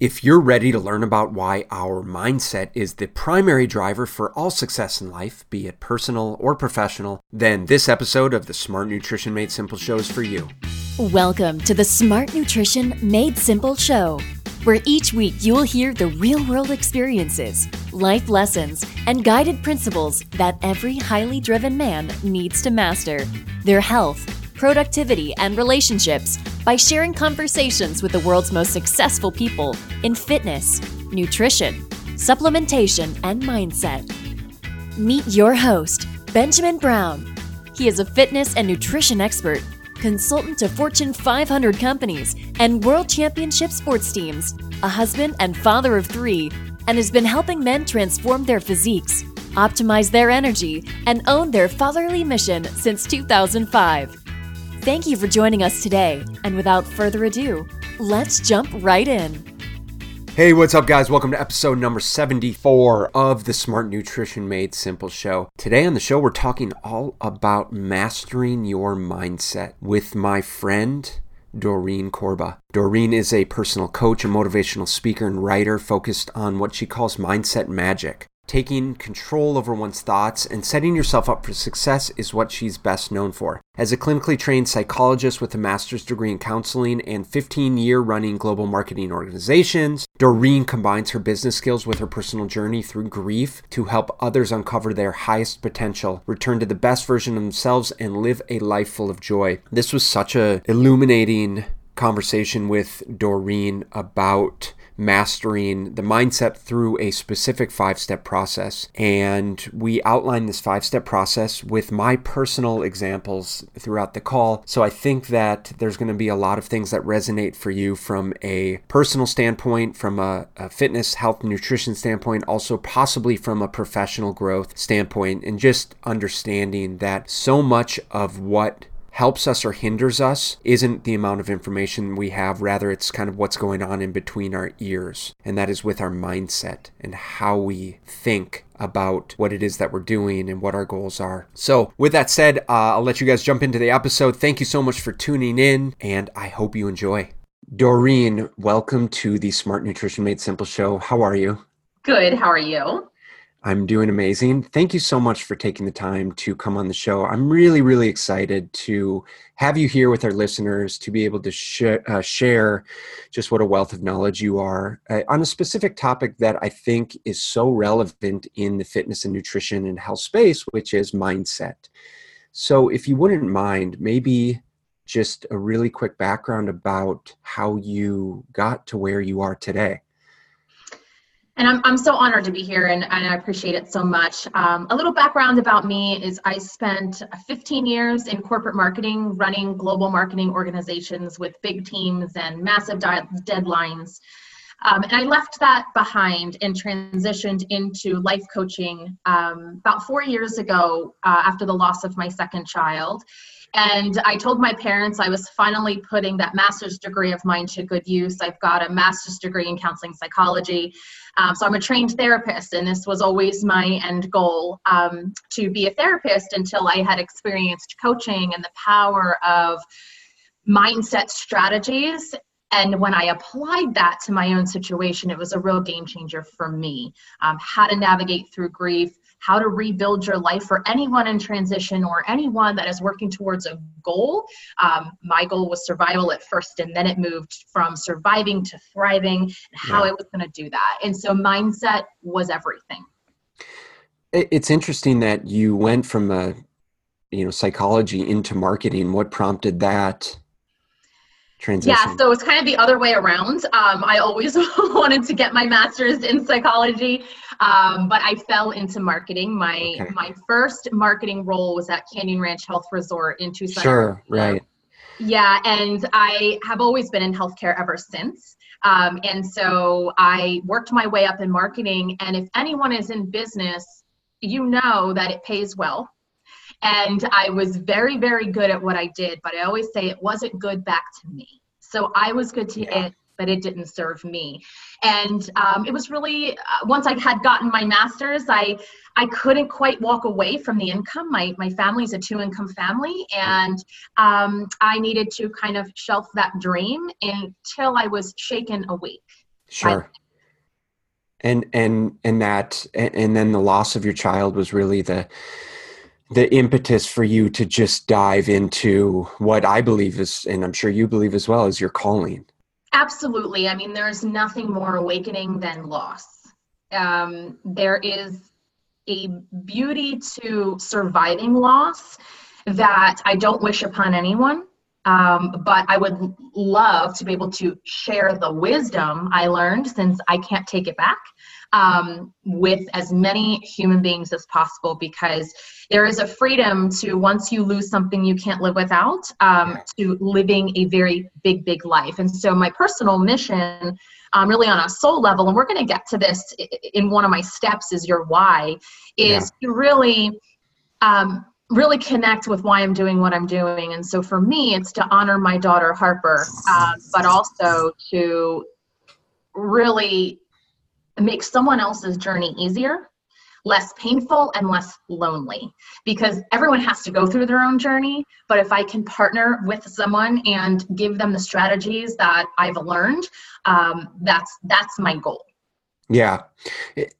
If you're ready to learn about why our mindset is the primary driver for all success in life, be it personal or professional, then this episode of the Smart Nutrition Made Simple show is for you. Welcome to the Smart Nutrition Made Simple show, where each week you will hear the real world experiences, life lessons, and guided principles that every highly driven man needs to master their health, productivity, and relationships by sharing conversations with the world's most successful people in fitness, nutrition, supplementation, and mindset. Meet your host, Benjamin Brown. He is a fitness and nutrition expert, consultant to Fortune 500 companies and world championship sports teams, a husband and father of three, and has been helping men transform their physiques, optimize their energy, and own their fatherly mission since 2005. Thank you for joining us today, and without further ado, let's jump right in. Hey, what's up, guys? Welcome to episode number 74 of the Smart Nutrition Made Simple show. Today on the show, we're talking all about mastering your mindset with my friend. Doreen Korba. Doreen is a personal coach, a motivational speaker, and writer focused on what she calls mindset magic. Taking control over one's thoughts and setting yourself up for success is what she's best known for. As a clinically trained psychologist with a master's degree in counseling and 15 year running global marketing organizations, Doreen combines her business skills with her personal journey through grief to help others uncover their highest potential, return to the best version of themselves, and live a life full of joy. This was such a illuminating conversation with Doreen about mastering the mindset through a specific five step process. And we outline this five step process with my personal examples throughout the call. So I think that there's going to be a lot of things that resonate for you from a personal standpoint, from a, a fitness, health, nutrition standpoint, also possibly from a professional growth standpoint, and just understanding that so much of what helps us or hinders us isn't the amount of information we have, rather, it's kind of what's going on in between our ears. And that is with our mindset and how we think about what it is that we're doing and what our goals are. So, with that said, uh, I'll let you guys jump into the episode. Thank you so much for tuning in, and I hope you enjoy. Doreen, welcome to the Smart Nutrition Made Simple show. How are you? Good. How are you? I'm doing amazing. Thank you so much for taking the time to come on the show. I'm really, really excited to have you here with our listeners to be able to sh- uh, share just what a wealth of knowledge you are uh, on a specific topic that I think is so relevant in the fitness and nutrition and health space, which is mindset. So, if you wouldn't mind, maybe just a really quick background about how you got to where you are today. And I'm, I'm so honored to be here and, and I appreciate it so much. Um, a little background about me is I spent 15 years in corporate marketing, running global marketing organizations with big teams and massive di- deadlines. Um, and I left that behind and transitioned into life coaching um, about four years ago uh, after the loss of my second child. And I told my parents I was finally putting that master's degree of mine to good use. I've got a master's degree in counseling psychology. Um, so I'm a trained therapist, and this was always my end goal um, to be a therapist until I had experienced coaching and the power of mindset strategies and when I applied that to my own situation, it was a real game changer for me. Um, how to navigate through grief, how to rebuild your life for anyone in transition or anyone that is working towards a goal. Um, my goal was survival at first, and then it moved from surviving to thriving, and how yeah. I was going to do that. And so, mindset was everything. It's interesting that you went from a you know psychology into marketing. What prompted that? Transition? Yeah, so it's kind of the other way around. Um, I always wanted to get my master's in psychology, um, but I fell into marketing. My okay. my first marketing role was at Canyon Ranch Health Resort in Tucson. Sure, right. Yeah, and I have always been in healthcare ever since. Um, and so I worked my way up in marketing. And if anyone is in business, you know that it pays well and I was very, very good at what I did, but I always say it wasn't good back to me. So I was good to yeah. it, but it didn't serve me. And um, it was really uh, once I had gotten my master's, I I couldn't quite walk away from the income. My my family's a two income family, and um, I needed to kind of shelf that dream until I was shaken awake Sure. and and and that and then the loss of your child was really the the impetus for you to just dive into what I believe is, and I'm sure you believe as well, is your calling. Absolutely. I mean, there's nothing more awakening than loss. Um, there is a beauty to surviving loss that I don't wish upon anyone. Um, but I would love to be able to share the wisdom I learned since I can't take it back um, with as many human beings as possible because there is a freedom to once you lose something you can't live without um, to living a very big big life. And so my personal mission um, really on a soul level and we're going to get to this in one of my steps is your why is yeah. to really um, really connect with why i'm doing what i'm doing. And so for me it's to honor my daughter harper uh, but also to really make someone else's journey easier less painful and less lonely because everyone has to go through their own journey. But if i can partner with someone and give them the strategies that i've learned um, that's that's my goal. Yeah.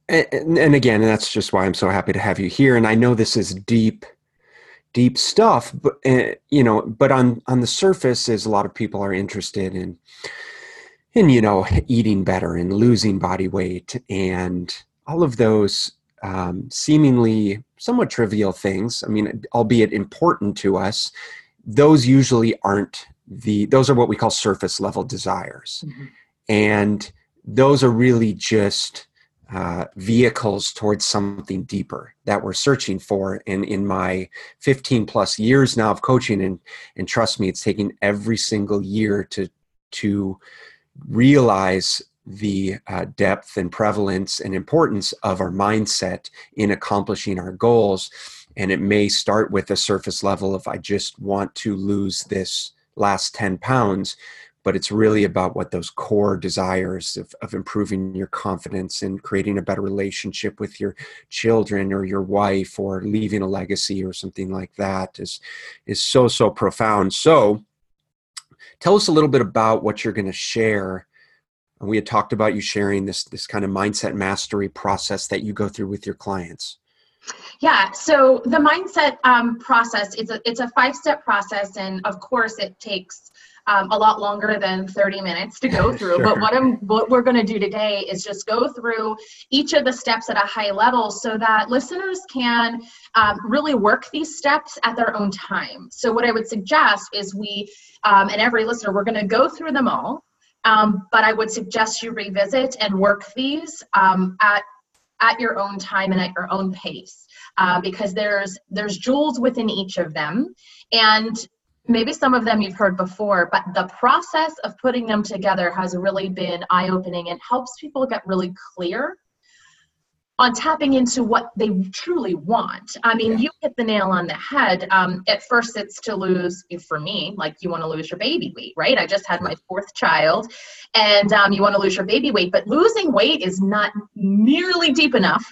And again that's just why i'm so happy to have you here. And i know this is deep deep stuff but uh, you know but on on the surface is a lot of people are interested in in you know eating better and losing body weight and all of those um, seemingly somewhat trivial things. I mean albeit important to us those usually aren't the those are what we call surface level desires. Mm-hmm. and those are really just uh, vehicles towards something deeper that we're searching for. And in my 15 plus years now of coaching and and trust me it's taking every single year to to realize the uh, depth and prevalence and importance of our mindset in accomplishing our goals. And it may start with a surface level of I just want to lose this last 10 pounds, but it's really about what those core desires of, of improving your confidence and creating a better relationship with your children or your wife or leaving a legacy or something like that is is so so profound. So tell us a little bit about what you're going to share we had talked about you sharing this this kind of mindset mastery process that you go through with your clients yeah so the mindset um, process is a it's a five step process and of course it takes um, a lot longer than 30 minutes to go through sure. but what i'm what we're going to do today is just go through each of the steps at a high level so that listeners can um, really work these steps at their own time so what i would suggest is we um, and every listener we're going to go through them all um, but I would suggest you revisit and work these um, at at your own time and at your own pace. Uh, because there's there's jewels within each of them. And maybe some of them you've heard before but the process of putting them together has really been eye-opening and helps people get really clear on tapping into what they truly want. I mean, yeah. you hit the nail on the head. Um, at first, it's to lose, for me, like you want to lose your baby weight, right? I just had my fourth child, and um, you want to lose your baby weight, but losing weight is not nearly deep enough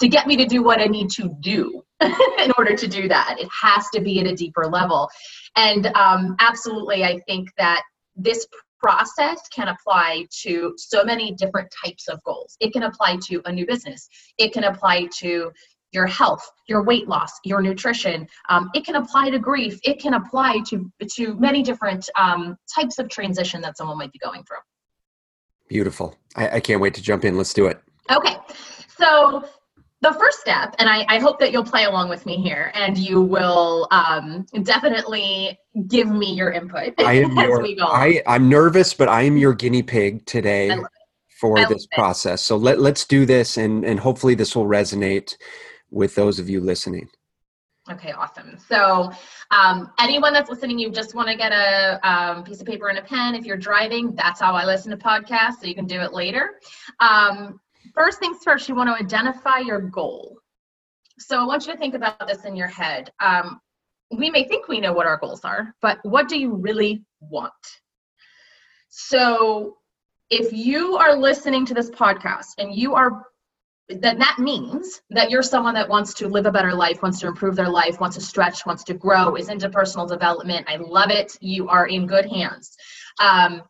to get me to do what I need to do in order to do that. It has to be at a deeper level. And um, absolutely, I think that this process can apply to so many different types of goals. It can apply to a new business, it can apply to your health, your weight loss, your nutrition. Um, it can apply to grief. It can apply to to many different um, types of transition that someone might be going through. Beautiful. I, I can't wait to jump in. Let's do it. Okay. So the first step, and I, I, hope that you'll play along with me here, and you will um, definitely give me your input I am as your, we go. I, I'm nervous, but I am your guinea pig today for this process. So let let's do this, and and hopefully this will resonate with those of you listening. Okay, awesome. So, um, anyone that's listening, you just want to get a um, piece of paper and a pen. If you're driving, that's how I listen to podcasts, so you can do it later. Um, first things first, you want to identify your goal. So I want you to think about this in your head. Um, we may think we know what our goals are, but what do you really want? So if you are listening to this podcast and you are that that means that you're someone that wants to live a better life wants to improve their life wants to stretch wants to grow is into personal development i love it you are in good hands um,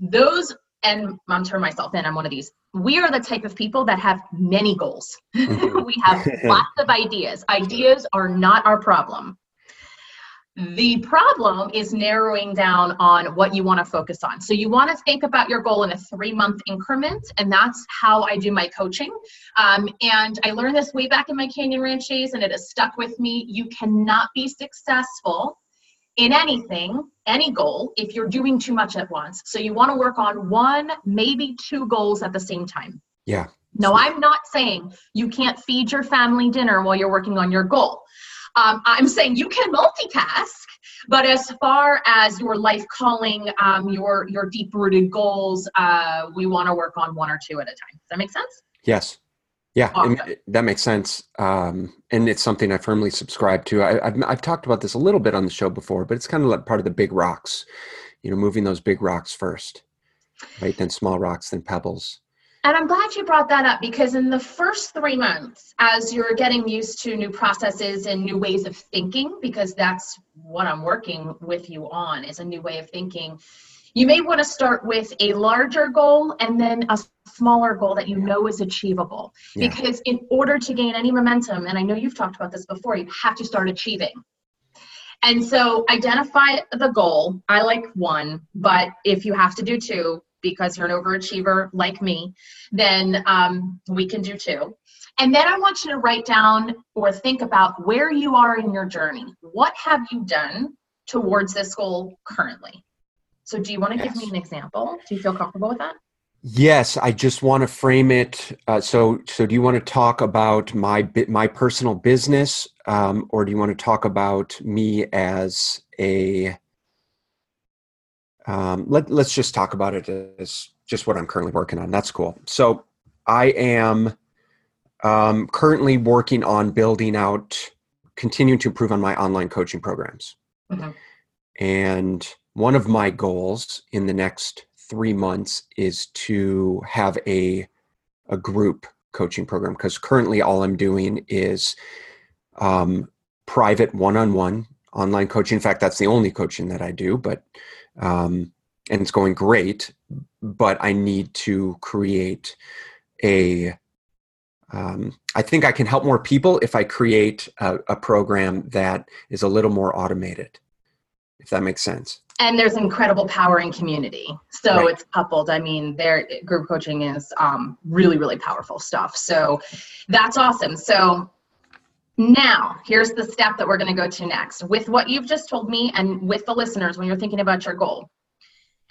those and I'm turning myself in, I'm one of these. We are the type of people that have many goals. Mm-hmm. we have lots of ideas. Ideas are not our problem. The problem is narrowing down on what you want to focus on. So you want to think about your goal in a three month increment, and that's how I do my coaching. Um, and I learned this way back in my Canyon Ranch days, and it has stuck with me. You cannot be successful in anything, any goal, if you're doing too much at once. So you want to work on one, maybe two goals at the same time. Yeah. No, I'm not saying you can't feed your family dinner while you're working on your goal. Um, I'm saying you can multitask, but as far as your life calling, um, your your deep rooted goals, uh, we want to work on one or two at a time. Does that make sense? Yes. Yeah, it, that makes sense, um, and it's something I firmly subscribe to. I, have I've talked about this a little bit on the show before, but it's kind of like part of the big rocks. You know, moving those big rocks first, right? Then small rocks, then pebbles. And I'm glad you brought that up because in the first three months, as you're getting used to new processes and new ways of thinking, because that's what I'm working with you on is a new way of thinking, you may want to start with a larger goal and then a smaller goal that you know is achievable. Yeah. Because in order to gain any momentum, and I know you've talked about this before, you have to start achieving. And so identify the goal. I like one, but if you have to do two, because you're an overachiever like me, then um, we can do two. And then I want you to write down or think about where you are in your journey. What have you done towards this goal currently? So, do you want to yes. give me an example? Do you feel comfortable with that? Yes, I just want to frame it. Uh, so, so do you want to talk about my my personal business, um, or do you want to talk about me as a um, let, let's just talk about it as just what I'm currently working on. That's cool. So I am um, currently working on building out, continuing to improve on my online coaching programs. Mm-hmm. And one of my goals in the next three months is to have a a group coaching program because currently all I'm doing is um, private one-on-one online coaching. In fact, that's the only coaching that I do. But um, and it's going great. But I need to create a. Um, I think I can help more people if I create a, a program that is a little more automated, if that makes sense and there's incredible power in community so right. it's coupled i mean their group coaching is um, really really powerful stuff so that's awesome so now, here's the step that we're going to go to next. With what you've just told me and with the listeners when you're thinking about your goal,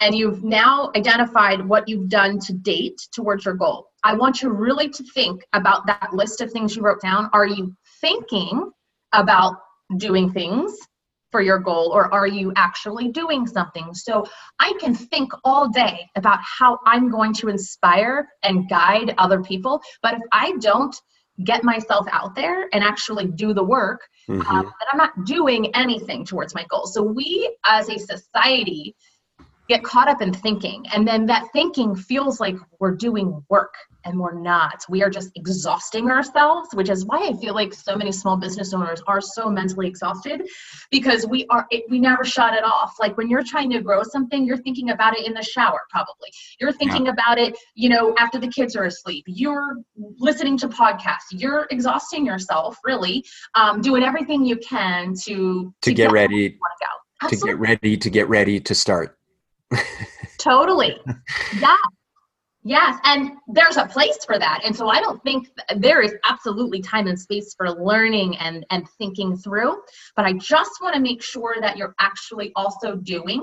and you've now identified what you've done to date towards your goal, I want you really to think about that list of things you wrote down. Are you thinking about doing things for your goal or are you actually doing something? So I can think all day about how I'm going to inspire and guide other people, but if I don't get myself out there and actually do the work, mm-hmm. um, that I'm not doing anything towards my goals. So we as a society get caught up in thinking, and then that thinking feels like we're doing work and we're not. We are just exhausting ourselves, which is why I feel like so many small business owners are so mentally exhausted because we are it, we never shut it off. Like when you're trying to grow something, you're thinking about it in the shower probably. You're thinking yeah. about it, you know, after the kids are asleep. You're listening to podcasts. You're exhausting yourself really, um, doing everything you can to to, to get, get ready to get ready to get ready to start. Totally. Yeah. Yes, and there's a place for that. And so I don't think there is absolutely time and space for learning and, and thinking through, but I just want to make sure that you're actually also doing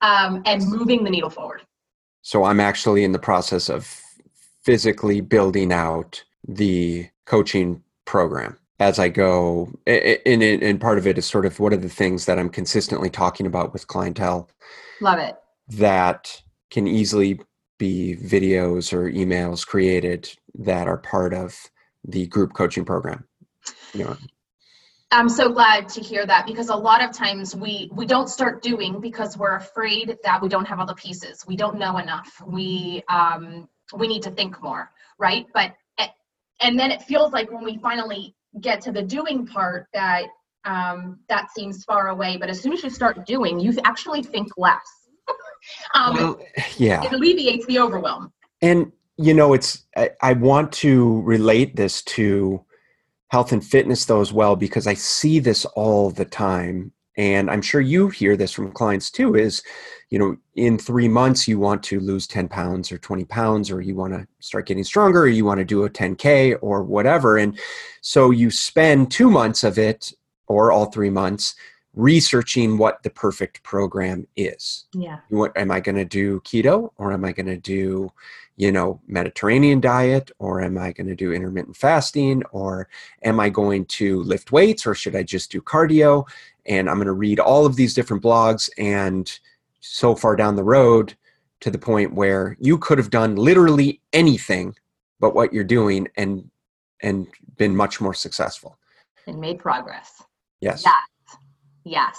um, and moving the needle forward. So I'm actually in the process of physically building out the coaching program as I go. And, and part of it is sort of what are the things that I'm consistently talking about with clientele. Love it. That can easily be videos or emails created that are part of the group coaching program you know i'm so glad to hear that because a lot of times we we don't start doing because we're afraid that we don't have all the pieces we don't know enough we um we need to think more right but and then it feels like when we finally get to the doing part that um that seems far away but as soon as you start doing you actually think less um, well, yeah. it alleviates the overwhelm. And you know, it's I, I want to relate this to health and fitness though as well because I see this all the time and i'm sure you hear this from clients too is you know in three months you want to lose 10 pounds or 20 pounds or you want to start getting stronger or you want to do a 10k or whatever and so you spend two months of it or all three months researching what the perfect program is Yeah. what am i going to do keto or am i going to do you know mediterranean diet or am i going to do intermittent fasting or am i going to lift weights or should i just do cardio and i'm going to read all of these different blogs and so far down the road to the point where you could have done literally anything but what you're doing and and been much more successful And made progress. yes Yeah. Yes.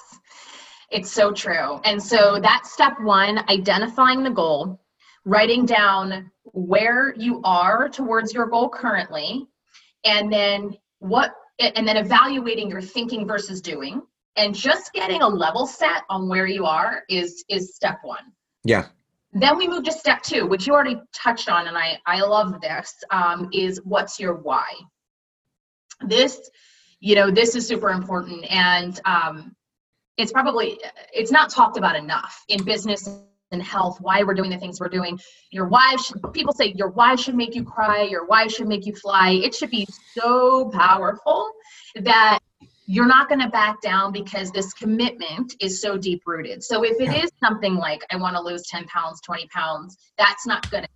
It's so true. And so that's step one identifying the goal, writing down where you are towards your goal currently, and then what, and then evaluating your thinking versus doing. And just getting a level set on where you are is is step one. yeah Then we move to step two, which you already touched on, and I, I love this, um, is what's your why? This, you know, this is super important. And um, it's probably, it's not talked about enough in business and health, why we're doing the things we're doing. Your why should, people say your why should make you cry, your why should make you fly. It should be so powerful that you're not going to back down because this commitment is so deep rooted. So if it Yeah. is something like I want to lose 10 pounds, 20 pounds, that's not good. Enough.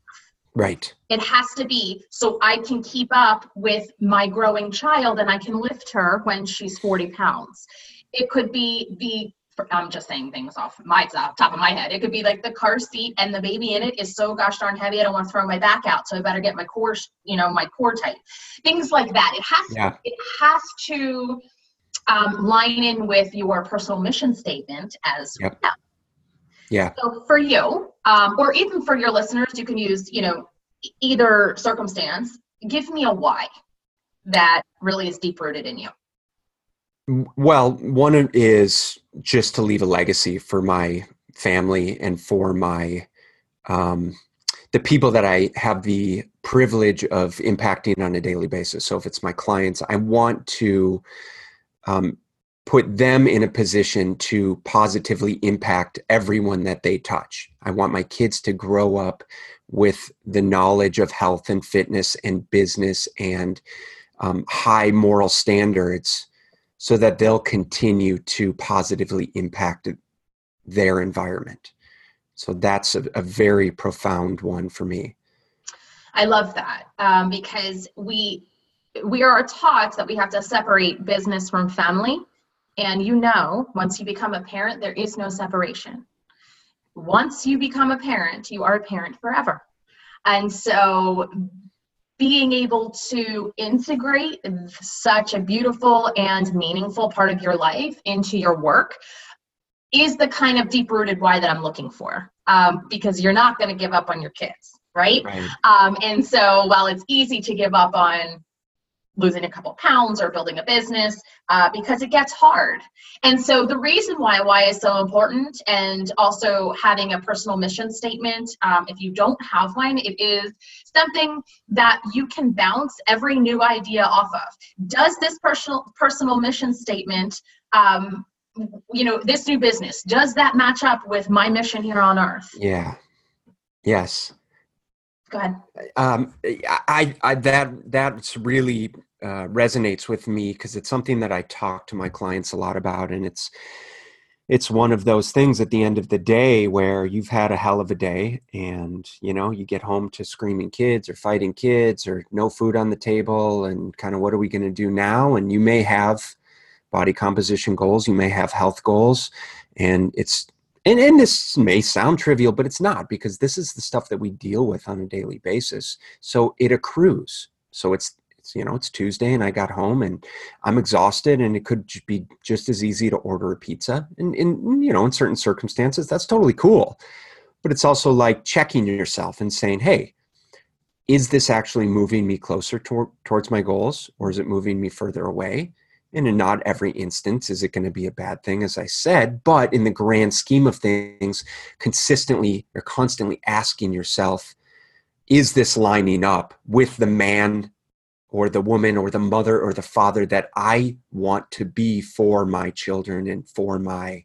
Right It has to be so I can keep up with my growing child and I can lift her when she's 40 pounds. It could be the I'm just saying things off my top top of my head. It could be like the car seat and the baby in it is so gosh darn heavy. I don't want to throw my back out, so I better get my core, you know, my core tight. Things like that. It has yeah it has to um, line in with your personal mission statement as Yep. well. yeah So for you, um, or even for your listeners, you can use, you know, either circumstance. Give me a why that really is deep rooted in you. Well, one is just to leave a legacy for my family and for my um, the people that I have the privilege of impacting on a daily basis. So if it's my clients, I want to um, put them in a position to positively impact everyone that they touch. I want my kids to grow up with the knowledge of health and fitness and business and um, high moral standards so that they'll continue to positively impact their environment. So that's a, a very profound one for me. I love that um, because we we are taught that we have to separate business from family, and you know, once you become a parent, there is no separation. Once you become a parent, you are a parent forever, and so being able to integrate such a beautiful and meaningful part of your life into your work is the kind of deep rooted why that I'm looking for. Um, because you're not going to give up on your kids, right? Right. Um, and so while it's easy to give up on losing a couple pounds or building a business uh, because it gets hard. And so the reason why why is so important and also having a personal mission statement, um, if you don't have one, it is something that you can bounce every new idea off of. Does this personal personal mission statement um, you know this new business does that match up with my mission here on earth Yeah. Yes. Go ahead Um, I, I that that's really uh, resonates with me because it's something that I talk to my clients a lot about, and it's it's one of those things at the end of the day where you've had a hell of a day, and you know you get home to screaming kids or fighting kids or no food on the table, and kind of what are we going to do now? And you may have body composition goals, you may have health goals, and it's and, and this may sound trivial, but it's not because this is the stuff that we deal with on a daily basis. So it accrues. So it's, it's you know it's Tuesday and I got home and I'm exhausted and it could be just as easy to order a pizza. And in you know in certain circumstances that's totally cool. But it's also like checking yourself and saying, hey, is this actually moving me closer tor- towards my goals or is it moving me further away? And in not every instance is it going to be a bad thing, as I said, but in the grand scheme of things, consistently or constantly asking yourself, is this lining up with the man or the woman or the mother or the father that I want to be for my children and for my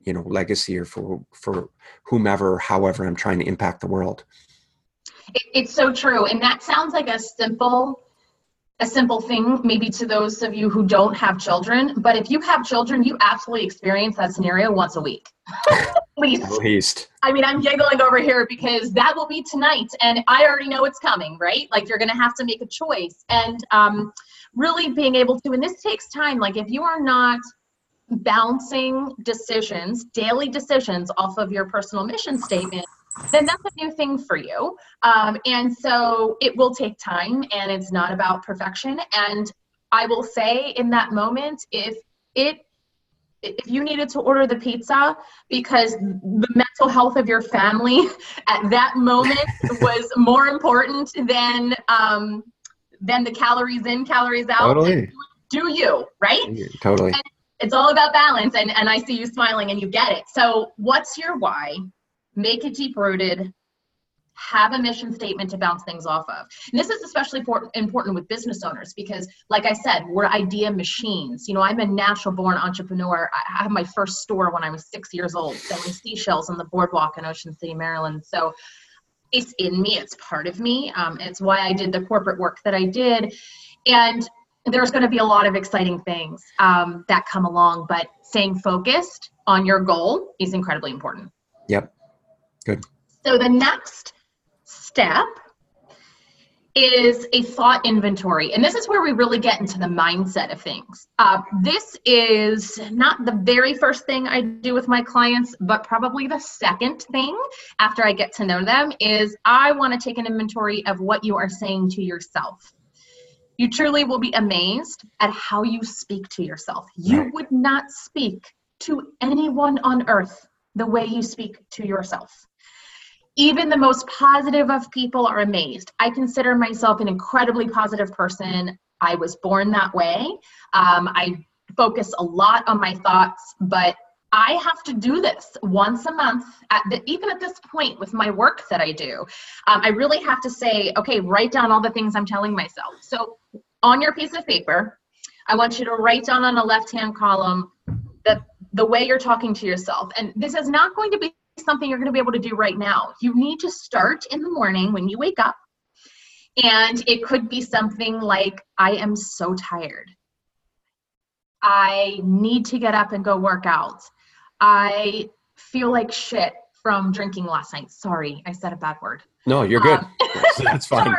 you know legacy or for for whomever however I'm trying to impact the world. It's so true and that sounds like a simple a simple thing maybe to those of you who don't have children but if you have children you absolutely experience that scenario once a week at least. At least. I mean, I'm giggling over here because that will be tonight, and I already know it's coming, right? Like you're going to have to make a choice, and um, really being able to. And this takes time. Like if you are not bouncing decisions, daily decisions off of your personal mission statement, then that's a new thing for you. Um, and so it will take time, and it's not about perfection. And I will say in that moment, if it if you needed to order the pizza because the mental health of your family at that moment was more important than um, than the calories in, calories out. Totally. Do you right? Totally. And it's all about balance, and and I see you smiling, and you get it. So, what's your why? Make it deep rooted have a mission statement to bounce things off of. And this is especially important with business owners because, like I said, we're idea machines. You know, I'm a natural born entrepreneur. I have my first store when I was six years old, selling seashells on the boardwalk in Ocean City, Maryland. So it's in me, it's part of me. Um, it's why I did the corporate work that I did. And there's going to be a lot of exciting things um, that come along, but staying focused on your goal is incredibly important. Yep. Good. So the next step is a thought inventory. And this is where we really get into the mindset of things. Uh, this is not the very first thing I do with my clients, but probably the second thing after I get to know them is I want to take an inventory of what you are saying to yourself. You truly will be amazed at how you speak to yourself. You would not speak to anyone on earth the way you speak to yourself even the most positive of people are amazed. I consider myself an incredibly positive person. I was born that way. Um, I focus a lot on my thoughts, but I have to do this once a month. At the, even at this point with my work that I do, um, I really have to say, okay, write down all the things I'm telling myself. So on your piece of paper, I want you to write down on a left-hand column that the way you're talking to yourself. And this is not going to be something you're going to be able to do right now. You need to start in the morning when you wake up. And it could be something like, I am so tired. I need to get up and go work out. I feel like shit from drinking last night. Sorry, I said a bad word. No, you're good. Um, That's fine.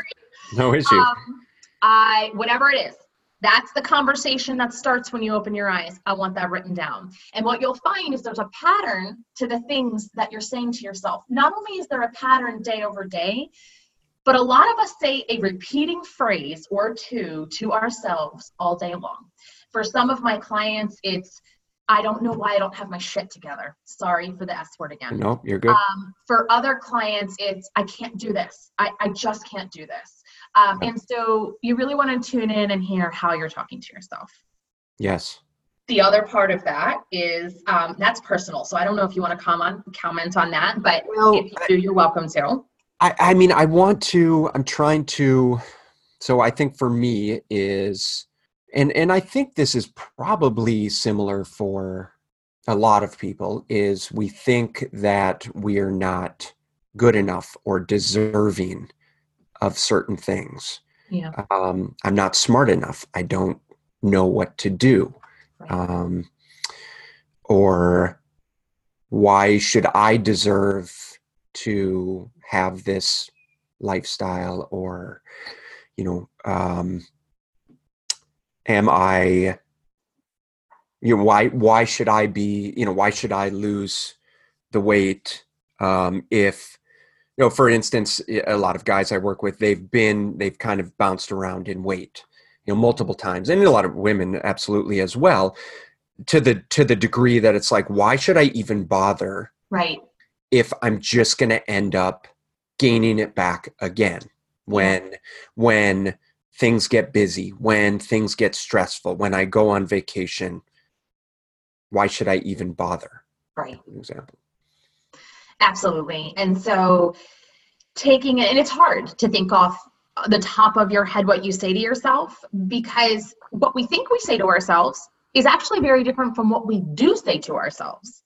No issue. Um, I whatever it is, that's the conversation that starts when you open your eyes. I want that written down. And what you'll find is there's a pattern to the things that you're saying to yourself. Not only is there a pattern day over day, but a lot of us say a repeating phrase or two to ourselves all day long. For some of my clients, it's I don't know why I don't have my shit together. Sorry for the S word again. No, you're good. Um, for other clients, it's I can't do this. I, I just can't do this. Um, and so you really want to tune in and hear how you're talking to yourself. Yes. The other part of that is um, that's personal. So I don't know if you want to comment comment on that, but well, if you do, you're welcome to. I, I mean, I want to. I'm trying to. So I think for me is, and and I think this is probably similar for a lot of people. Is we think that we are not good enough or deserving of certain things. Yeah. Um, I'm not smart enough. I don't know what to do. Right. Um, or why should I deserve to have this lifestyle? Or, you know, um, am I, you know, why, why should I be, you know, why should I lose the weight um, if you know for instance a lot of guys i work with they've been they've kind of bounced around in weight you know multiple times and a lot of women absolutely as well to the to the degree that it's like why should i even bother right if i'm just going to end up gaining it back again when when things get busy, when things get stressful, when I go on vacation, why should I even bother? Right. Example. Absolutely. And so taking it, and it's hard to think off the top of your head what you say to yourself because what we think we say to ourselves is actually very different from what we do say to ourselves.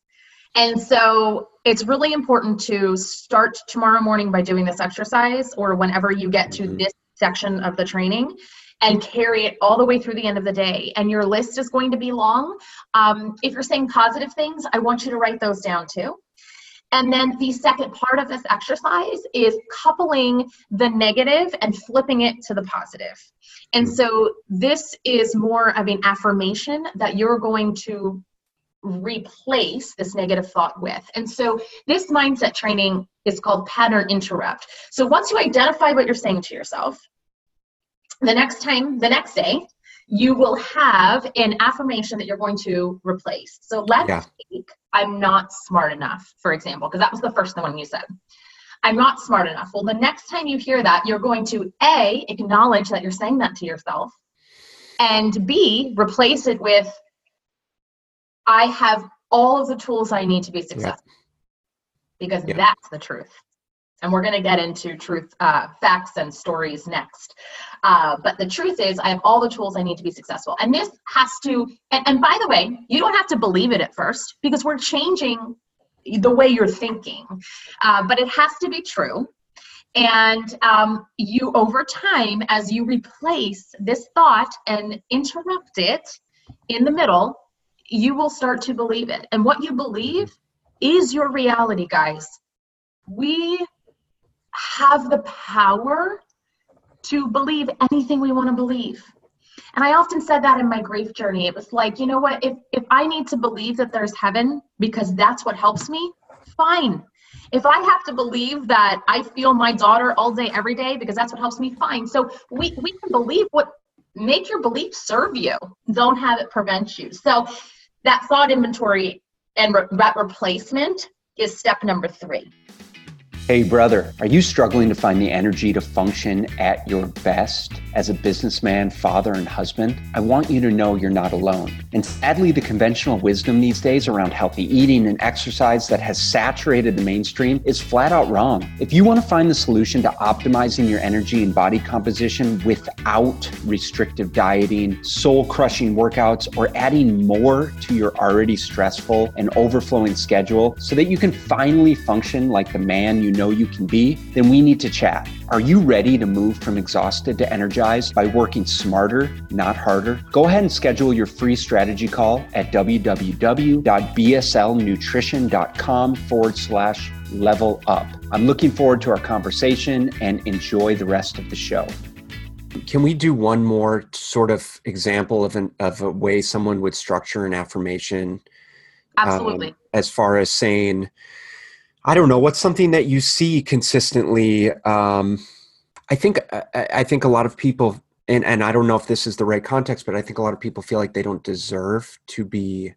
And so it's really important to start tomorrow morning by doing this exercise or whenever you get to mm-hmm. this section of the training and carry it all the way through the end of the day. And your list is going to be long. Um, if you're saying positive things, I want you to write those down too. And then the second part of this exercise is coupling the negative and flipping it to the positive. And hmm. so this is more of an affirmation that you're going to replace this negative thought with. And so this mindset training is called pattern interrupt. So once you identify what you're saying to yourself, the next time, the next day, you will have an affirmation that you're going to replace. So let's yeah. take I'm not smart enough, for example, because that was the first one you said. I'm not smart enough. Well, the next time you hear that, you're going to A, acknowledge that you're saying that to yourself, and B, replace it with I have all of the tools I need to be successful. Yeah. Because yeah. that's the truth and we're going to get into truth uh, facts and stories next. Uh, but the truth is i have all the tools i need to be successful. And this has to and, and, by the way you don't have to believe it at first because we're changing the way you're thinking. Uh, but it has to be true. And um, you over time as you replace this thought and interrupt it in the middle you will start to believe it. And what you believe is your reality guys. We have the power to believe anything we want to believe. And I often said that in my grief journey. It was like, you know what, if if I need to believe that there's heaven because that's what helps me, fine. If I have to believe that I feel my daughter all day every day because that's what helps me, fine. So we we can believe what make your belief serve you. Don't have it prevent you. So that thought inventory and re- replacement is step number 3. Hey, brother, are you struggling to find the energy to function at your best as a businessman, father, and husband? I want you to know you're not alone. And sadly, the conventional wisdom these days around healthy eating and exercise that has saturated the mainstream is flat out wrong. If you want to find the solution to optimizing your energy and body composition without restrictive dieting, soul crushing workouts, or adding more to your already stressful and overflowing schedule so that you can finally function like the man you know you can be, then we need to chat. Are you ready to move from exhausted to energized by working smarter, not harder? Go ahead and schedule your free strategy call at www.bslnutrition.com forward slash level up. I'm looking forward to our conversation and enjoy the rest of the show. Can we do one more sort of example of an of a way someone would structure an affirmation? Absolutely. Um, as far as saying, I don't know. What's something that you see consistently? Um, I think I, I think a lot of people, and and I don't know if this is the right context, but I think a lot of people feel like they don't deserve to be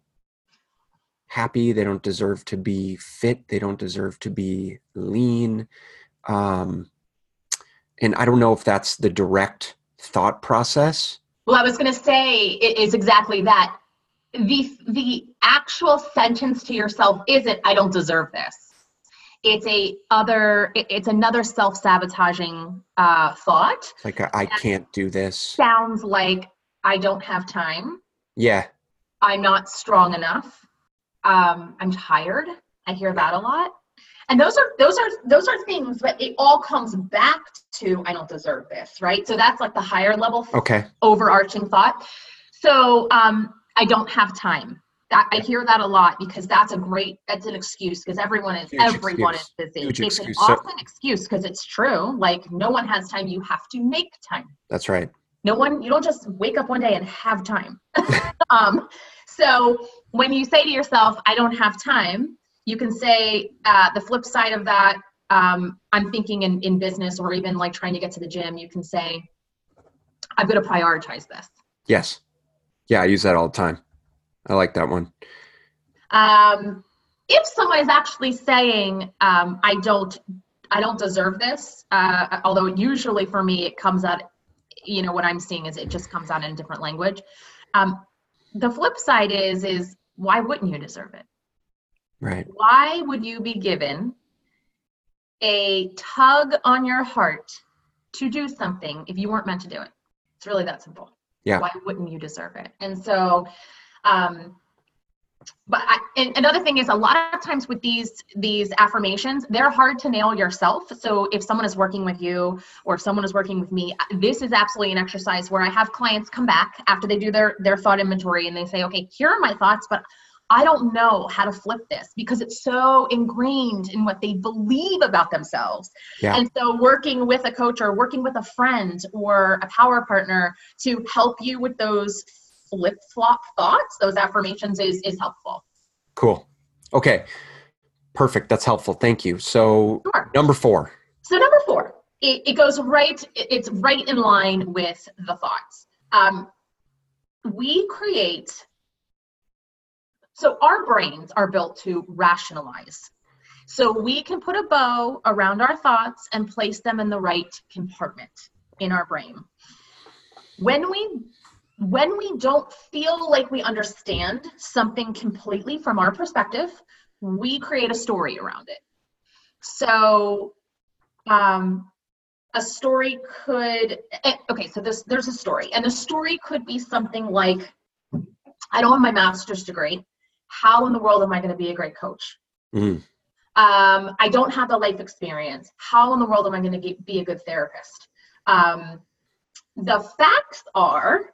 happy. They don't deserve to be fit. They don't deserve to be lean. Um, and I don't know if that's the direct thought process. Well, I was going to say it is exactly that. The the actual sentence to yourself isn't "I don't deserve this." It's a other it's another self-sabotaging uh, thought. Like a, I can't do this. sounds like i don't have time. Yeah. I'm not strong enough. Um, i'm tired. I hear that a lot. And those are those are those are things but it all comes back to i don't deserve this right? So that's like the higher level okay. overarching thought. So um, i don't have time that, I hear that a lot because that's a great that's an excuse because everyone is Huge everyone excuse. is busy. Huge it's excuse. an awesome excuse because it's true. Like no one has time. You have to make time. That's right. No one. You don't just wake up one day and have time. um, so when you say to yourself, "I don't have time," you can say uh, the flip side of that. Um, I'm thinking in in business or even like trying to get to the gym. You can say, "I'm going to prioritize this." Yes. Yeah, I use that all the time. I like that one. Um, if someone is actually saying, um, "I don't, I don't deserve this," uh, although usually for me it comes out you know what i'm seeing is it just comes out in a different language um, the flip side is is why wouldn't you deserve it? Right. Why would you be given a tug on your heart to do something if you weren't meant to do it? It's really that simple. Yeah. Why wouldn't you deserve it? And so um but I, and another thing is a lot of times with these these affirmations they're hard to nail yourself so if someone is working with you or if someone is working with me this is absolutely an exercise where i have clients come back after they do their their thought inventory and they say okay here are my thoughts but i don't know how to flip this because it's so ingrained in what they believe about themselves yeah. and so working with a coach or working with a friend or a power partner to help you with those flip flop thoughts, those affirmations is is helpful. Cool. Okay. Perfect. That's helpful. Thank you. So sure. number four. So number four, it, it goes right. It's right in line with the thoughts. Um, we create. So our brains are built to rationalize. So we can put a bow around our thoughts and place them in the right compartment in our brain. When we when we don't feel like we understand something completely from our perspective, we create a story around it. So, um, a story could eh, okay. So this there's a story, and the story could be something like, "I don't have my master's degree. How in the world am I going to be a great coach?" Mm. Um, I don't have the life experience. How in the world am I going to be a good therapist? Um, the facts are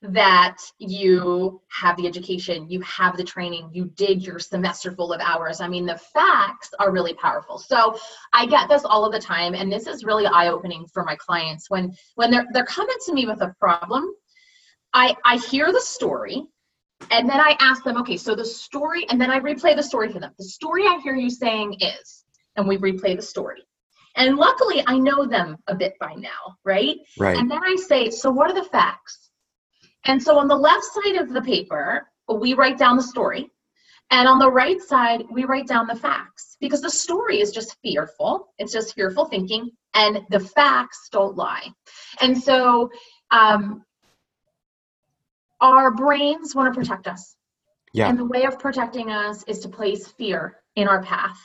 that you have the education, you have the training, you did your semester full of hours. I mean, the facts are really powerful. So I get this all of the time, and this is really eye-opening for my clients when when they're they're coming to me with a problem. I I hear the story, and then I ask them, okay, so the story, and then I replay the story for them. The story I hear you saying is, and we replay the story. And luckily, I know them a bit by now, right? Right. And then I say, so what are the facts? And so on the left side of the paper, we write down the story. And on the right side, we write down the facts because the story is just fearful. It's just fearful thinking, and the facts don't lie. And so um, our brains want to protect us. Yeah. And the way of protecting us is to place fear in our path.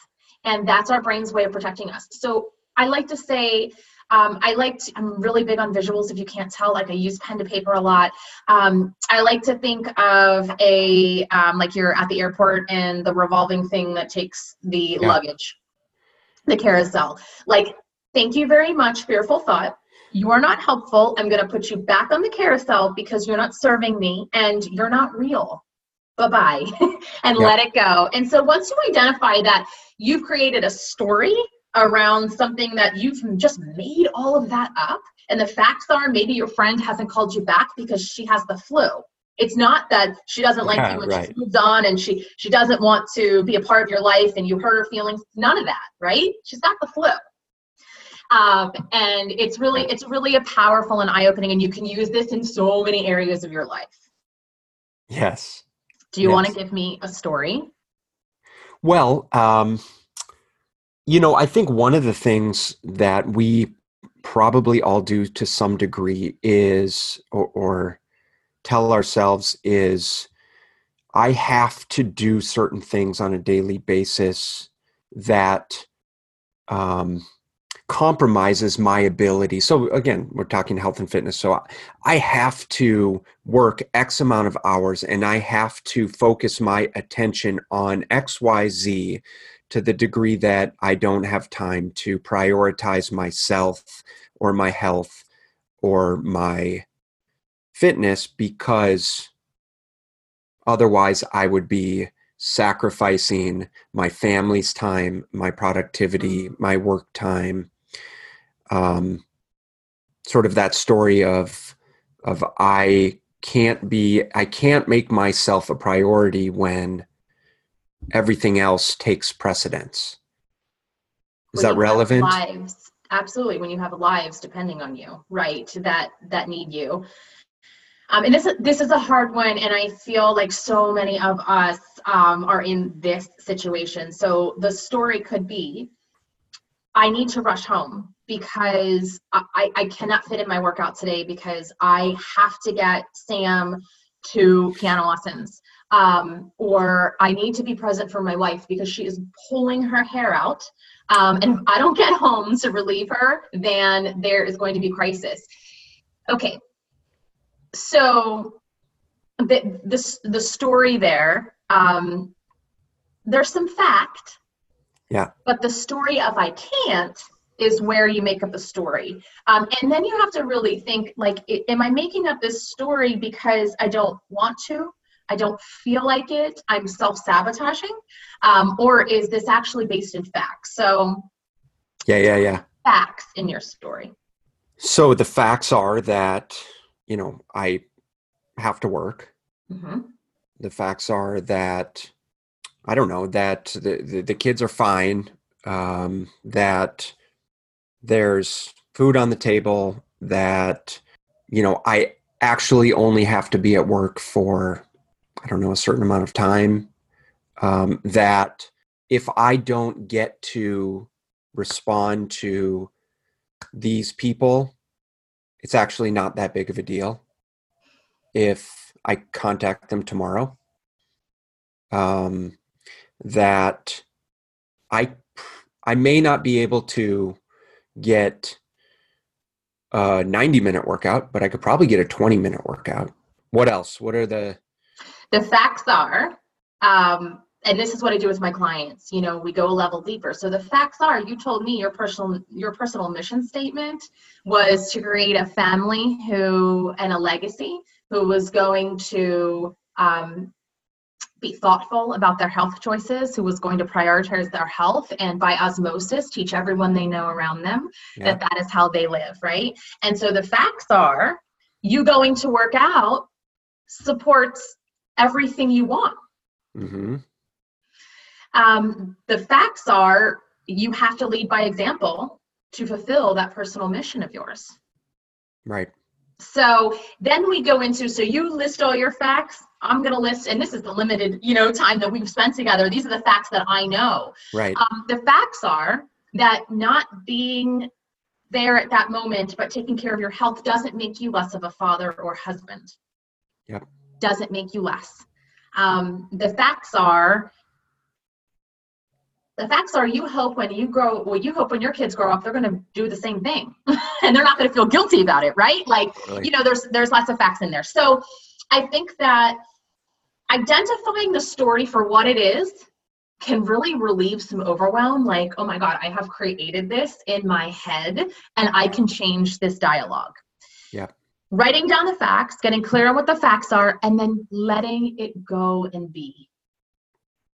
And that's our brain's way of protecting us. So I like to say, um, I like to, I'm really big on visuals. If you can't tell, like I use pen to paper a lot. Um, I like to think of a um, like you're at the airport and the revolving thing that takes the yeah. luggage, the carousel. Like, thank you very much, fearful thought. You are not helpful. I'm going to put you back on the carousel because you're not serving me and you're not real bye bye and let it go. And so once you identify that you've created a story around something that you've just made all of that up. And the facts are maybe your friend hasn't called you back because she has the flu. It's not that she doesn't like yeah, you and right. she's moved on and she she doesn't want to be a part of your life and you hurt her feelings. None of that, right? She's got the flu. Um, and it's really it's really a powerful and eye-opening and you can use this in so many areas of your life. Yes. Do you yes. want to give me a story? Well, um, you know, I think one of the things that we probably all do to some degree is, or, or tell ourselves is, I have to do certain things on a daily basis that um, compromises my ability. So again, we're talking health and fitness. So I have to work X amount of hours and I have to focus my attention on X, Y, Z to the degree that I don't have time to prioritize myself or my health or my fitness because otherwise I would be sacrificing my family's time, my productivity, mm. my work time. Um, sort of that story of of I can't be I can't make myself a priority when everything else takes precedence. Is when that relevant? Lives, absolutely. When you have lives depending on you, right? That that need you. Um, and this this is a hard one, and I feel like so many of us um, are in this situation. So the story could be, I need to rush home because I, I cannot fit in my workout today because I have to get Sam to piano lessons. Um, or I need to be present for my wife because she is pulling her hair out. Um, and if I don't get home to relieve her, then there is going to be crisis. Okay, so the the, the story there, um, there's some fact. Yeah. But the story of I can't is where you make up the story. Um, and then you have to really think like, am I making up this story because I don't want to? I don't feel like it. I'm self sabotaging. Um, or is this actually based in facts? So, yeah, yeah, yeah. Facts in your story. So the facts are that, you know, I have to work. Mm-hmm. The facts are that, I don't know, that the, the, the kids are fine, um, that there's food on the table that you know i actually only have to be at work for i don't know a certain amount of time um, that if i don't get to respond to these people it's actually not that big of a deal if i contact them tomorrow um, that i i may not be able to get a 90 minute workout, but I could probably get a 20 minute workout. What else? What are the the facts are um, and this is what I do with my clients. You know, we go a level deeper. So the facts are, you told me your personal your personal mission statement was to create a family who and a legacy who was going to um, be thoughtful about their health choices, who was going to prioritize their health and by osmosis teach everyone they know around them yeah. that that is how they live, right? And so the facts are you going to work out supports everything you want. Mm-hmm. Um, the facts are you have to lead by example to fulfill that personal mission of yours. Right. So then we go into so you list all your facts. I'm going to list, and this is the limited, you know, time that we've spent together. These are the facts that I know. Right. Um, the facts are that not being there at that moment, but taking care of your health doesn't make you less of a father or husband. Yep. Doesn't make you less. Um, the facts are the facts are you hope when you grow well you hope when your kids grow up they're going to do the same thing. And they're not going to feel guilty about it right? Like you know there's there's lots of facts in there. So i think that identifying the story for what it is can really relieve some overwhelm like oh my god i have created this in my head and i can change this dialogue. Yeah writing down the facts getting clear on what the facts are and then letting it go and be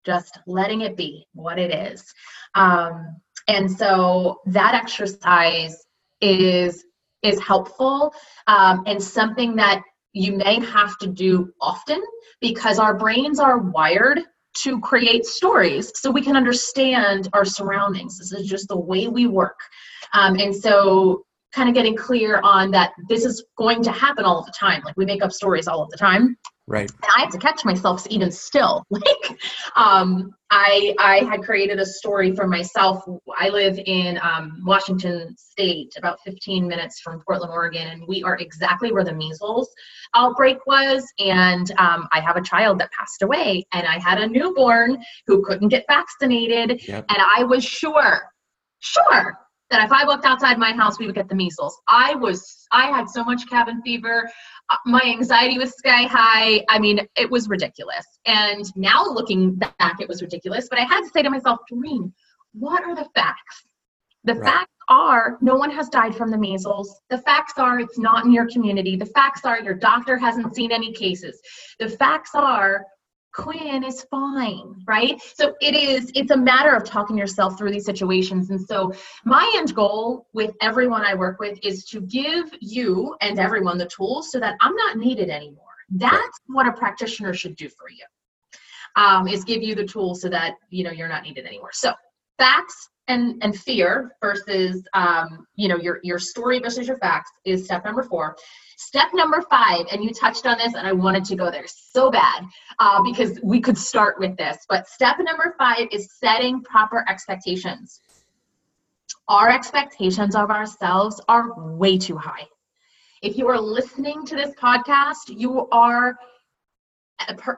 just letting it be what it is. Um, and so that exercise is is helpful um, and something that you may have to do often because our brains are wired to create stories so we can understand our surroundings. This is just the way we work. Um, and so kind of getting clear on that this is going to happen all of the time. Like we make up stories all of the time. Right. And I have to catch myself even still. Like, um, I I had created a story for myself. I live in um, Washington State, about 15 minutes from Portland, Oregon, and we are exactly where the measles outbreak was. And um, I have a child that passed away, and I had a newborn who couldn't get vaccinated, yep. and I was sure, sure that if I walked outside my house, we would get the measles. I was, I had so much cabin fever. Uh, my anxiety was sky high. I mean, it was ridiculous. And now looking back, it was ridiculous. But I had to say to myself, Doreen, what are the facts? The right. facts are no one has died from the measles. The facts are it's not in your community. The facts are your doctor hasn't seen any cases. The facts are Quinn is fine, right? So it is, it's a matter of talking yourself through these situations. And so my end goal with everyone I work with is to give you and everyone the tools so that I'm not needed anymore. That's what a practitioner should do for you. Um, is give you the tools so that you know you're not needed anymore. So facts and and fear versus um, you know your your story versus your facts is step number four Step number five, and you touched on this, and I wanted to go there so bad uh, because we could start with this. But step number five is setting proper expectations. our expectations of ourselves are way too high. If you are listening to this podcast, you are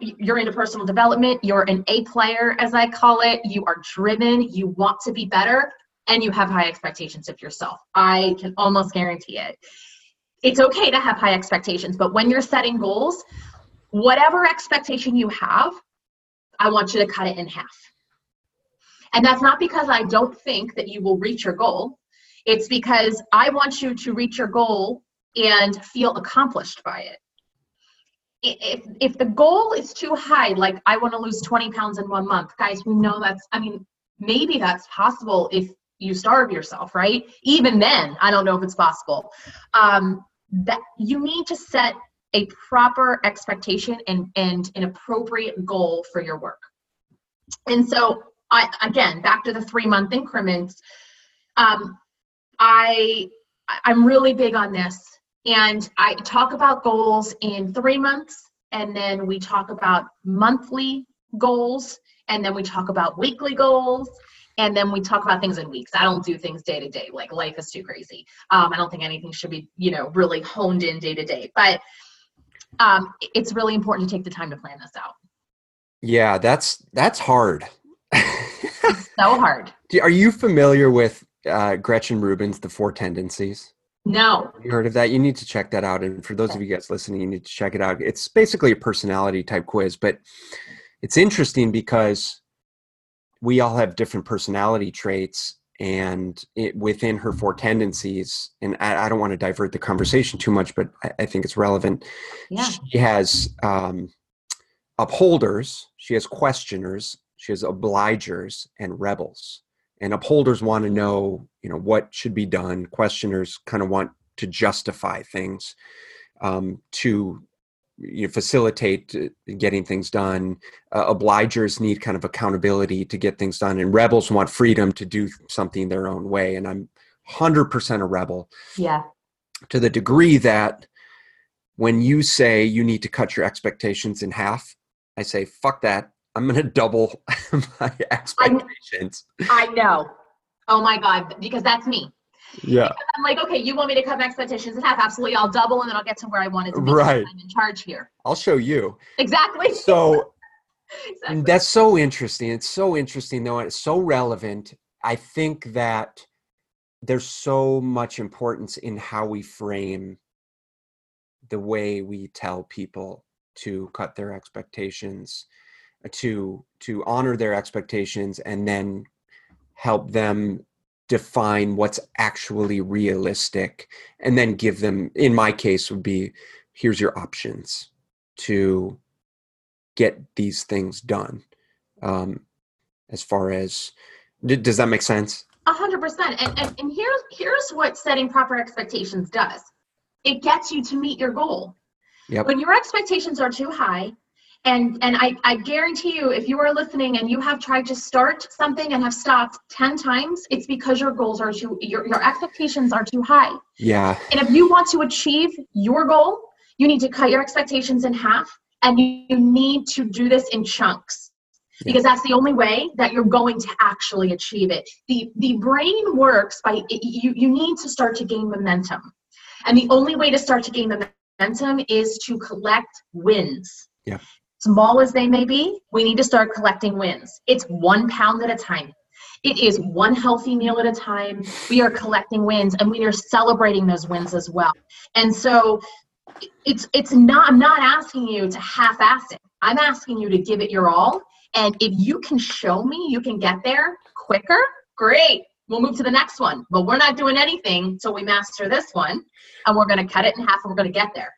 you're into personal development, you're an A player as I call it, you are driven, you want to be better, and you have high expectations of yourself. I can almost guarantee it. It's okay to have high expectations, but when you're setting goals, whatever expectation you have, I want you to cut it in half. And that's not because I don't think that you will reach your goal. It's because I want you to reach your goal and feel accomplished by it. If, if the goal is too high, like I want to lose 20 pounds in one month, guys, we know that's, I mean, maybe that's possible if you starve yourself, right? Even then, I don't know if it's possible. Um, that you need to set a proper expectation and, and an appropriate goal for your work. And so I again back to the three month increments. Um, I I'm really big on this, and I talk about goals in three months, and then we talk about monthly goals, and then we talk about weekly goals, and then we talk about things in weeks. I don't do things day to day. Like life is too crazy. Um, I don't think anything should be you know really honed in day to day, but um, it's really important to take the time to plan this out. Yeah, that's that's hard so hard. Are you familiar with uh, Gretchen Rubin's The Four Tendencies? No. Have you heard of that? You need to check that out. And for those of you guys listening, you need to check it out. It's basically a personality type quiz, but it's interesting because we all have different personality traits and it, within her four tendencies and I, I, don't want to divert the conversation too much but i, I think it's relevant yeah. she has um, upholders she has questioners she has obligers and rebels. And upholders want to know, you know, what should be done. Questioners kind of want to justify things, um, to you know, facilitate uh, getting things done. Uh, obligers need kind of accountability to get things done, and rebels want freedom to do something their own way. And I'm 100% a rebel. Yeah. To the degree that when you say you need to cut your expectations in half, I say, fuck that. I'm going to double my expectations. I, I, know. Oh my God, because that's me. Yeah. I'm like, okay, you want me to cut my expectations in half? Absolutely. I'll double and then I'll get to where I wanted to be. Right. I'm in charge here. I'll show you. Exactly. So exactly. that's so interesting. It's so interesting though. And it's so relevant. I think that there's so much importance in how we frame the way we tell people to cut their expectations uh, to to honor their expectations and then help them define what's actually realistic and then give them in my case would be here's your options to get these things done. Um, as far as does that make sense? A hundred percent and and here's here's what setting proper expectations does. It gets you to meet your goal. Yep. when your expectations are too high and and I, I guarantee you if you are listening and you have tried to start something and have stopped 10 times it's because your goals are too your, your expectations are too high. Yeah. And if you want to achieve your goal you need to cut your expectations in half and you, you need to do this in chunks. Yeah. because that's the only way that you're going to actually achieve it. The the brain works by it, you you need to start to gain momentum. And the only way to start to gain momentum is to collect wins. Yeah small as they may be, we need to start collecting wins. It's one pound at a time. It is one healthy meal at a time. We are collecting wins and we are celebrating those wins as well. And so it's it's not I'm not asking you to half-ass it. I'm asking you to give it your all. And if you can show me you can get there quicker, great. We'll move to the next one. But we're not doing anything until we master this one. And we're going to cut it in half and we're going to get there.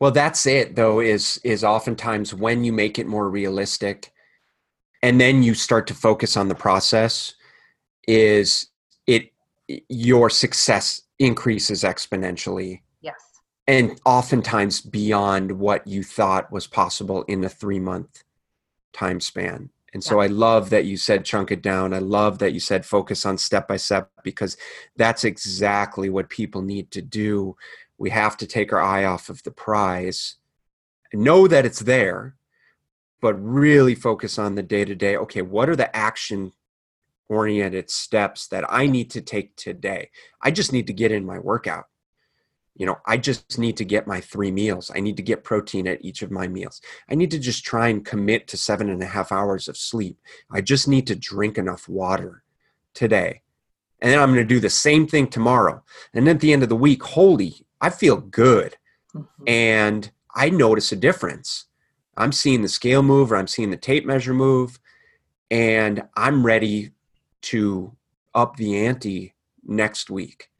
Well, that's it though, is is oftentimes when you make it more realistic and then you start to focus on the process, is it your success increases exponentially. Yes. And oftentimes beyond what you thought was possible in a three month time span. And so yeah. I love that you said chunk it down. I love that you said focus on step by step because that's exactly what people need to do we have to take our eye off of the prize know that it's there but really focus on the day to day okay what are the action oriented steps that I need to take today. I just need to get in my workout. You know, I just need to get my three meals. I need to get protein at each of my meals. I need to just try and commit to seven and a half hours of sleep. I just need to drink enough water today. And then I'm going to do the same thing tomorrow. And then at the end of the week, holy, I feel good. Mm-hmm. And I notice a difference. I'm seeing the scale move or I'm seeing the tape measure move. And I'm ready to up the ante next week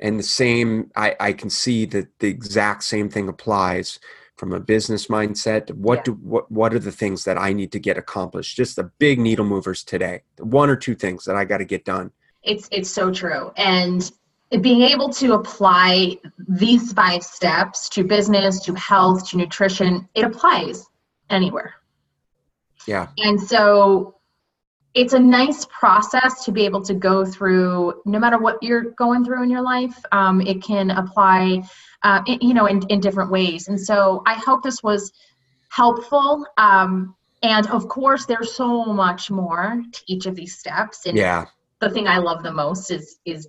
and the same I, I can see that the exact same thing applies from a business mindset. What yeah. do what what are the things that i need to get accomplished? Just the big needle movers today. One or two things that i got to get done. It's it's so true. And being able to apply these five steps to business to health to nutrition it applies anywhere. Yeah. And so it's a nice process to be able to go through no matter what you're going through in your life um, it can apply uh, you know in, in different ways. And so i hope this was helpful um, and of course there's so much more to each of these steps. And yeah. the thing i love the most is is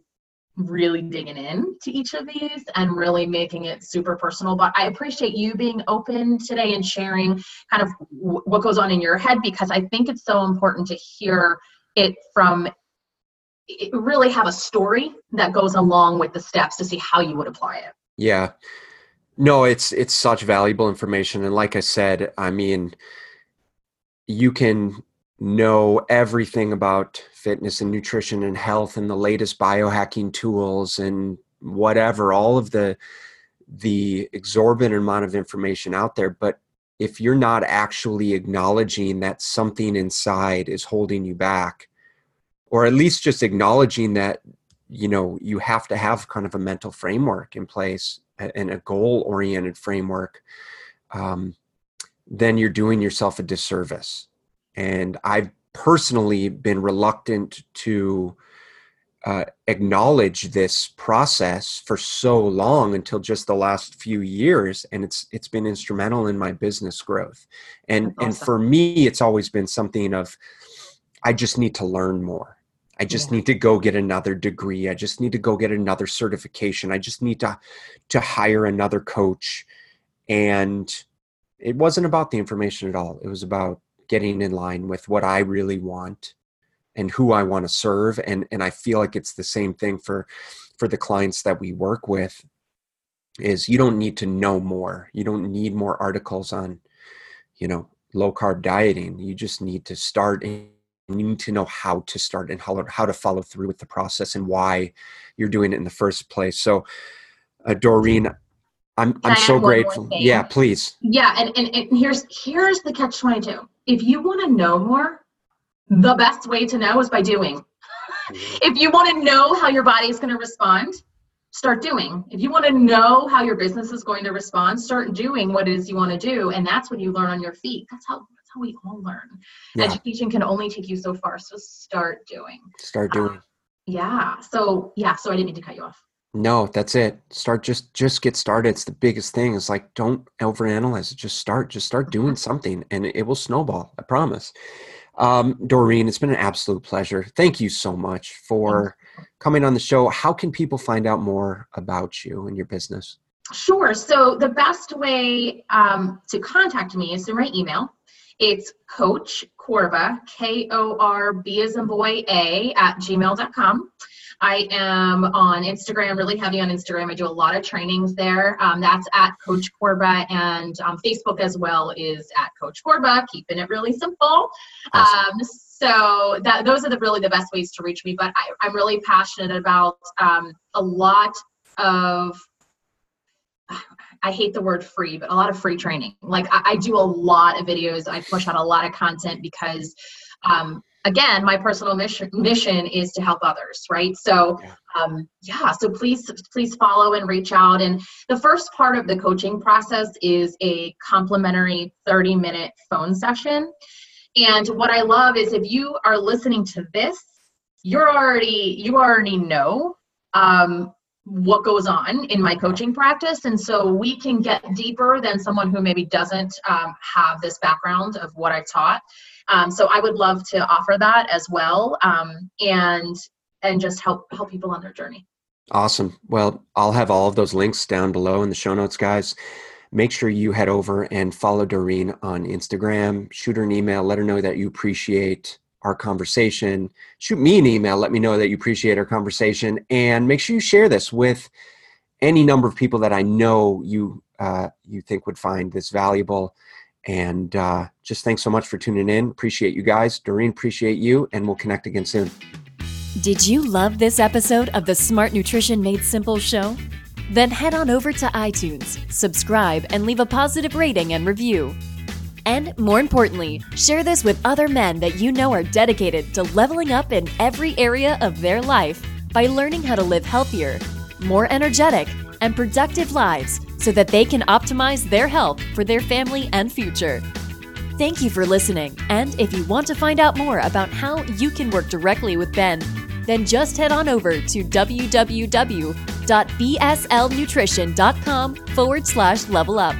really digging in to each of these and really making it super personal. But I appreciate you being open today and sharing kind of w- what goes on in your head because I think it's so important to hear it from it really have a story that goes along with the steps to see how you would apply it. Yeah. No, it's it's such valuable information and like I said, I mean you can know everything about fitness and nutrition and health and the latest biohacking tools and whatever all of the the exorbitant amount of information out there. But if you're not actually acknowledging that something inside is holding you back or at least just acknowledging that you know you have to have kind of a mental framework in place and a goal oriented framework um, then you're doing yourself a disservice. And I've personally been reluctant to uh, acknowledge this process for so long until just the last few years and it's it's been instrumental in my business growth. And awesome. and for me it's always been something of i just need to learn more. I just yeah. need to go get another degree. I just need to go get another certification. I just need to to hire another coach. And it wasn't about the information at all. It was about getting in line with what I really want and who I want to serve and and I feel like it's the same thing for for the clients that we work with is you don't need to know more. You don't need more articles on you know low carb dieting. You just need to start and you need to know how to start and how, how to follow through with the process and why you're doing it in the first place. So uh, Doreen, I'm I'm so grateful. Yeah, please. Yeah, and, and and here's here's the catch twenty two. If you want to know more, the best way to know is by doing. Mm-hmm. if you want to know how your body is going to respond, start doing. If you want to know how your business is going to respond, start doing what it is you want to do, and that's when you learn on your feet. That's how that's how we all learn. Yeah. Education can only take you so far, so start doing. Start doing. Um, yeah. So yeah. So I didn't mean to cut you off. No, that's it. Start just just get started. It's the biggest thing. It's like don't overanalyze it. Just start. Just start doing mm-hmm. something, and it will snowball. I promise. Um, Doreen, it's been an absolute pleasure. Thank you so much for coming on the show. How can people find out more about you and your business? Sure. So the best way um, to contact me is through my email. It's Coach Korba, K O R B as in boy A, at gmail.com. I am on Instagram, really heavy on Instagram. I do a lot of trainings there. Um, that's at Coach Korba, and um, Facebook as well is at Coach Korba, keeping it really simple. Awesome. Um, so that those are the really the best ways to reach me. But I, am really passionate about um, a lot of I hate the word free, but a lot of free training. Like I, I, do a lot of videos. I push out a lot of content because um, again, my personal mission mission is to help others, right? So, um, yeah. So please, please follow and reach out. And the first part of the coaching process is a complimentary 30 minute phone session. And what I love is if you are listening to this, you're already you already know um, what goes on in my coaching practice and so we can get deeper than someone who maybe doesn't um, have this background of what i've taught Um, so I would love to offer that as well, um, and and just help help people on their journey. Awesome. Well, I'll have all of those links down below in the show notes, guys. Make sure you head over and follow Doreen on Instagram. Shoot her an email. Let her know that you appreciate our conversation. Shoot me an email. Let me know that you appreciate our conversation. And make sure you share this with any number of people that I know you uh, you think would find this valuable. And uh, just thanks so much for tuning in. Appreciate you guys. Doreen, appreciate you. And we'll connect again soon. Did you love this episode of the Smart Nutrition Made Simple show? Then head on over to iTunes, subscribe, and leave a positive rating and review. And more importantly, share this with other men that you know are dedicated to leveling up in every area of their life by learning how to live healthier, more energetic, and productive lives so that they can optimize their health for their family and future. Thank you for listening. And if you want to find out more about how you can work directly with Ben, then just head on over to www.bslnutrition.com forward slash level up.